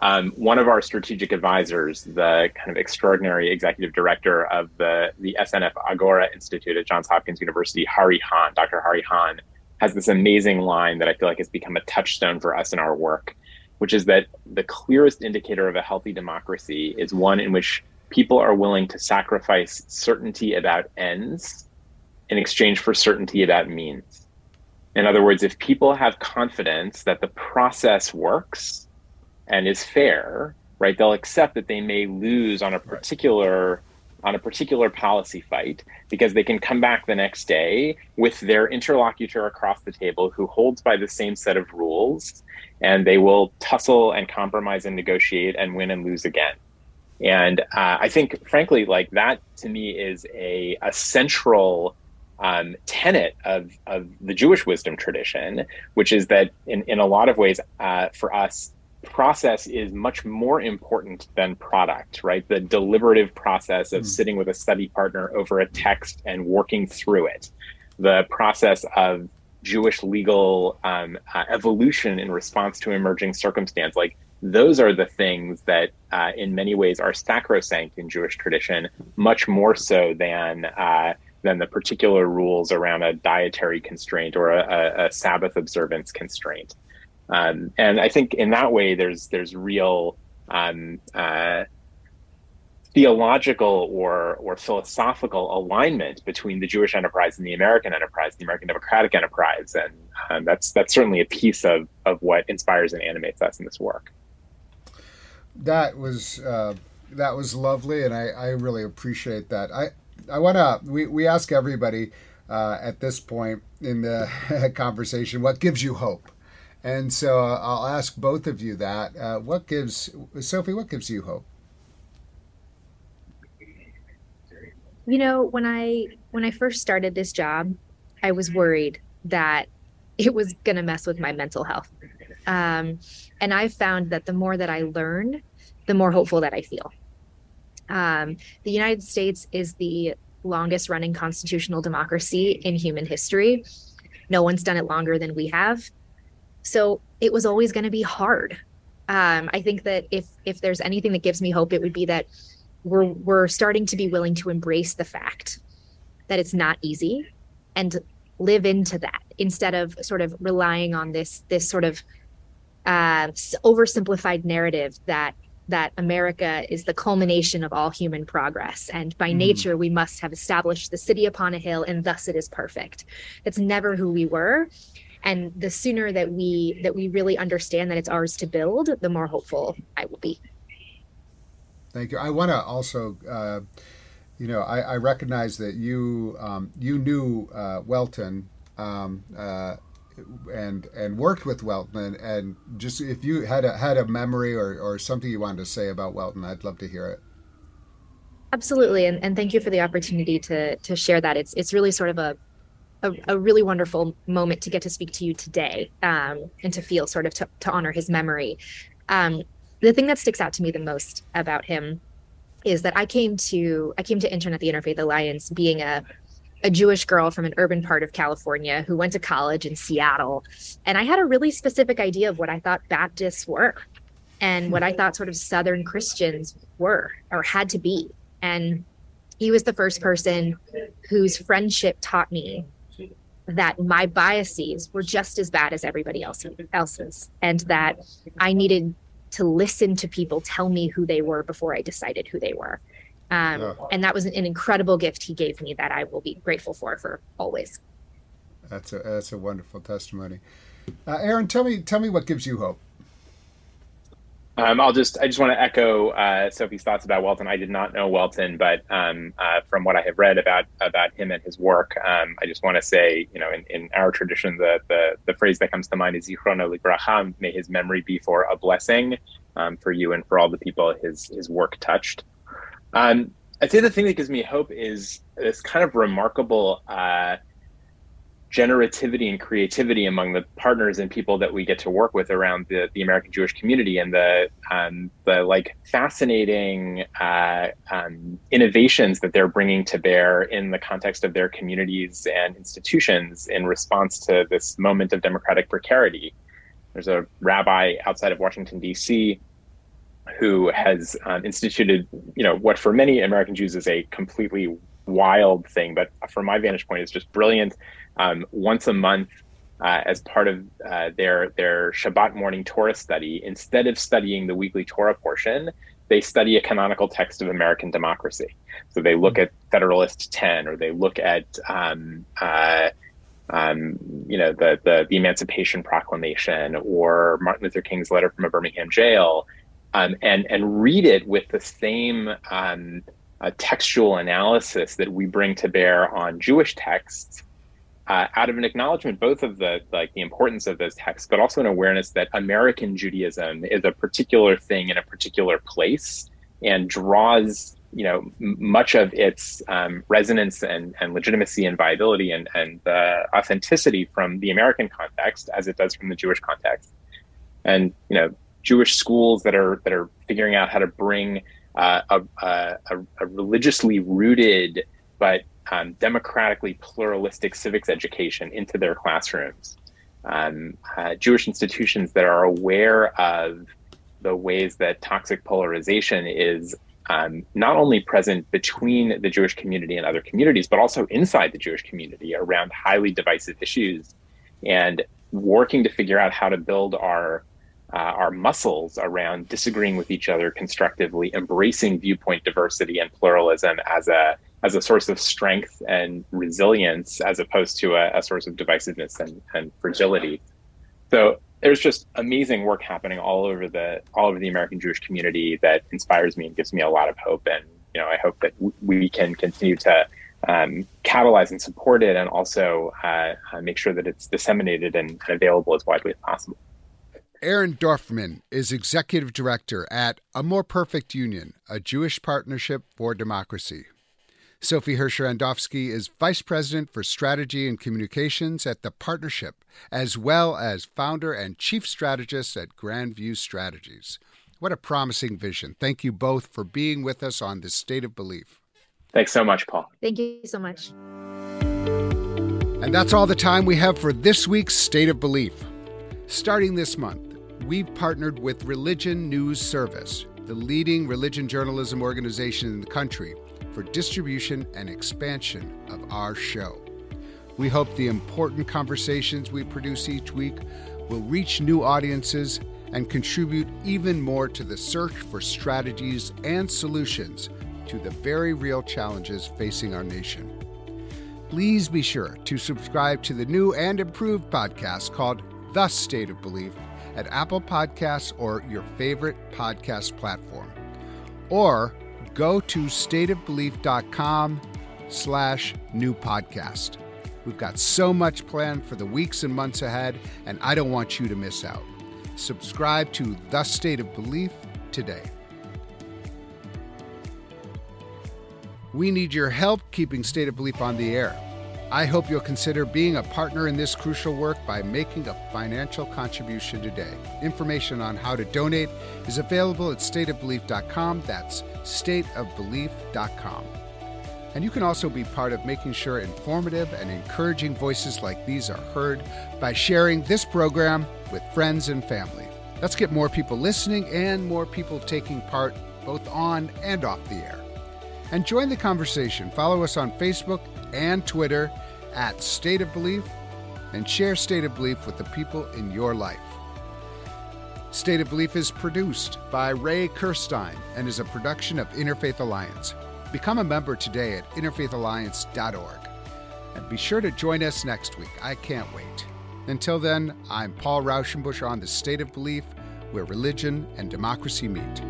Um, one of our strategic advisors, the kind of extraordinary executive director of the, the SNF Agora Institute at Johns Hopkins University, Hahrie Han, Dr. Hahrie Han, has this amazing line that I feel like has become a touchstone for us in our work, which is that the clearest indicator of a healthy democracy is one in which people are willing to sacrifice certainty about ends in exchange for certainty about means. In other words, if people have confidence that the process works and is fair, right, they'll accept that they may lose on a particular on a particular policy fight because they can come back the next day with their interlocutor across the table who holds by the same set of rules and they will tussle and compromise and negotiate and win and lose again. And uh, I think, frankly, like that to me is a, a central um, tenet of, of the Jewish wisdom tradition, which is that in, in a lot of ways, uh, for us, process is much more important than product, right? The deliberative process of mm. sitting with a study partner over a text and working through it, the process of Jewish legal um, uh, evolution in response to emerging circumstance, like those are the things that, uh, in many ways, are sacrosanct in Jewish tradition, much more so than uh, than the particular rules around a dietary constraint or a, a Sabbath observance constraint. Um, and I think in that way, there's there's real um, uh, theological or or philosophical alignment between the Jewish enterprise and the American enterprise, the American democratic enterprise, and um, that's that's certainly a piece of of what inspires and animates us in this work. That was uh, that was lovely, and I, I really appreciate that. I I want to, we, we ask everybody uh, at this point in the [LAUGHS] conversation, what gives you hope? And so uh, I'll ask both of you that. Uh, what gives, Sofi, what gives you hope? You know, when I when I first started this job, I was worried that it was going to mess with my mental health. Um, and I've found that the more that I learn, the more hopeful that I feel. Um, the United States is the longest running constitutional democracy in human history. No one's done it longer than we have. So it was always going to be hard. Um, I think that if if there's anything that gives me hope, it would be that we're we're starting to be willing to embrace the fact that it's not easy and live into that instead of sort of relying on this this sort of uh, oversimplified narrative that that America is the culmination of all human progress. And by mm. nature, we must have established the city upon a hill, and thus it is perfect. That's never who we were. And the sooner that we that we really understand that it's ours to build, the more hopeful I will be. Thank you. I want to also, uh, you know, I, I, recognize that you um, you knew uh, Welton um, uh, and and worked with Welton and just if you had a had a memory or, or something you wanted to say about Welton, I'd love to hear it. Absolutely, and, and thank you for the opportunity to to share that. It's it's really sort of a a, a, really wonderful moment to get to speak to you today um, and to feel sort of to, to honor his memory. Um, the thing that sticks out to me the most about him is that I came to I came to intern at the Interfaith Alliance being a a Jewish girl from an urban part of California who went to college in Seattle. And I had a really specific idea of what I thought Baptists were and what I thought sort of Southern Christians were or had to be. And he was the first person whose friendship taught me that my biases were just as bad as everybody else, else's and that I needed to listen to people tell me who they were before I decided who they were. Um, yeah. And that was an, incredible gift he gave me that I will be grateful for for always. That's a that's a wonderful testimony. Uh, Aaron, tell me tell me what gives you hope. Um, I'll just I just want to echo uh, Sofi's thoughts about Welton. I did not know Welton, but um, uh, from what I have read about about him and his work, um, I just want to say, you know, in, in our tradition, the, the the phrase that comes to mind is "Zichrona libracha," may his memory be for a blessing um, for you and for all the people his his work touched. Um, I'd say the thing that gives me hope is this kind of remarkable uh, generativity and creativity among the partners and people that we get to work with around the, the American Jewish community and the um, the like fascinating uh, um, innovations that they're bringing to bear in the context of their communities and institutions in response to this moment of democratic precarity. There's a rabbi outside of Washington D.C. who has um, instituted, you know, what for many American Jews is a completely wild thing, but from my vantage point, it's just brilliant um, once a month uh, as part of uh, their their Shabbat morning Torah study. Instead of studying the weekly Torah portion, they study a canonical text of American democracy. So they look at Federalist 10, or they look at um, uh, um, you know the, the, the Emancipation Proclamation, or Martin Luther King's letter from a Birmingham jail, um, and and read it with the same um, uh, textual analysis that we bring to bear on Jewish texts uh, out of an acknowledgement both of the like the importance of those texts, but also an awareness that American Judaism is a particular thing in a particular place and draws you know m- much of its um, resonance and, and legitimacy and viability and and uh, authenticity from the American context as it does from the Jewish context, and you know Jewish schools that are that are figuring out how to bring uh, a, a, a religiously rooted but um, democratically pluralistic civics education into their classrooms. Um, uh, Jewish institutions that are aware of the ways that toxic polarization is um, not only present between the Jewish community and other communities, but also inside the Jewish community around highly divisive issues and working to figure out how to build our uh, our muscles around disagreeing with each other constructively, embracing viewpoint diversity and pluralism as a as a source of strength and resilience as opposed to a, a source of divisiveness and, and fragility. So there's just amazing work happening all over the all over the American Jewish community that inspires me and gives me a lot of hope. And you know, I hope that we can continue to um, catalyze and support it, and also uh, uh, make sure that it's disseminated and available as widely as possible. Aaron Dorfman is executive director at A More Perfect Union, a Jewish partnership for democracy. Sofi Herscher-Andorsky is Vice President for Strategy and Communications at the Partnership, as well as founder and chief strategist at Grandview Strategies. What a promising vision. Thank you both for being with us on this state of belief. Thanks so much, Paul. Thank you so much. And that's all the time we have for this week's State of Belief. Starting this month, we've partnered with Religion News Service, the leading religion journalism organization in the country for distribution and expansion of our show. We hope the important conversations we produce each week will reach new audiences and contribute even more to the search for strategies and solutions to the very real challenges facing our nation. Please be sure to subscribe to the new and improved podcast called The State of Belief at Apple Podcasts or your favorite podcast platform. Or go to stateofbelief.com slash new podcast. We've got so much planned for the weeks and months ahead, and I don't want you to miss out. Subscribe to The State of Belief today. We need your help keeping State of Belief on the air. I hope you'll consider being a partner in this crucial work by making a financial contribution today. Information on how to donate is available at stateofbelief.com. That's stateofbelief.com. And you can also be part of making sure informative and encouraging voices like these are heard by sharing this program with friends and family. Let's get more people listening and more people taking part both on and off the air. And join the conversation. Follow us on Facebook and Twitter at State of Belief and share State of Belief with the people in your life. State of Belief is produced by Ray Kirstein and is a production of Interfaith Alliance. Become a member today at interfaithalliance.org. And be sure to join us next week. I can't wait. Until then, I'm Paul Raushenbush on the State of Belief, where religion and democracy meet.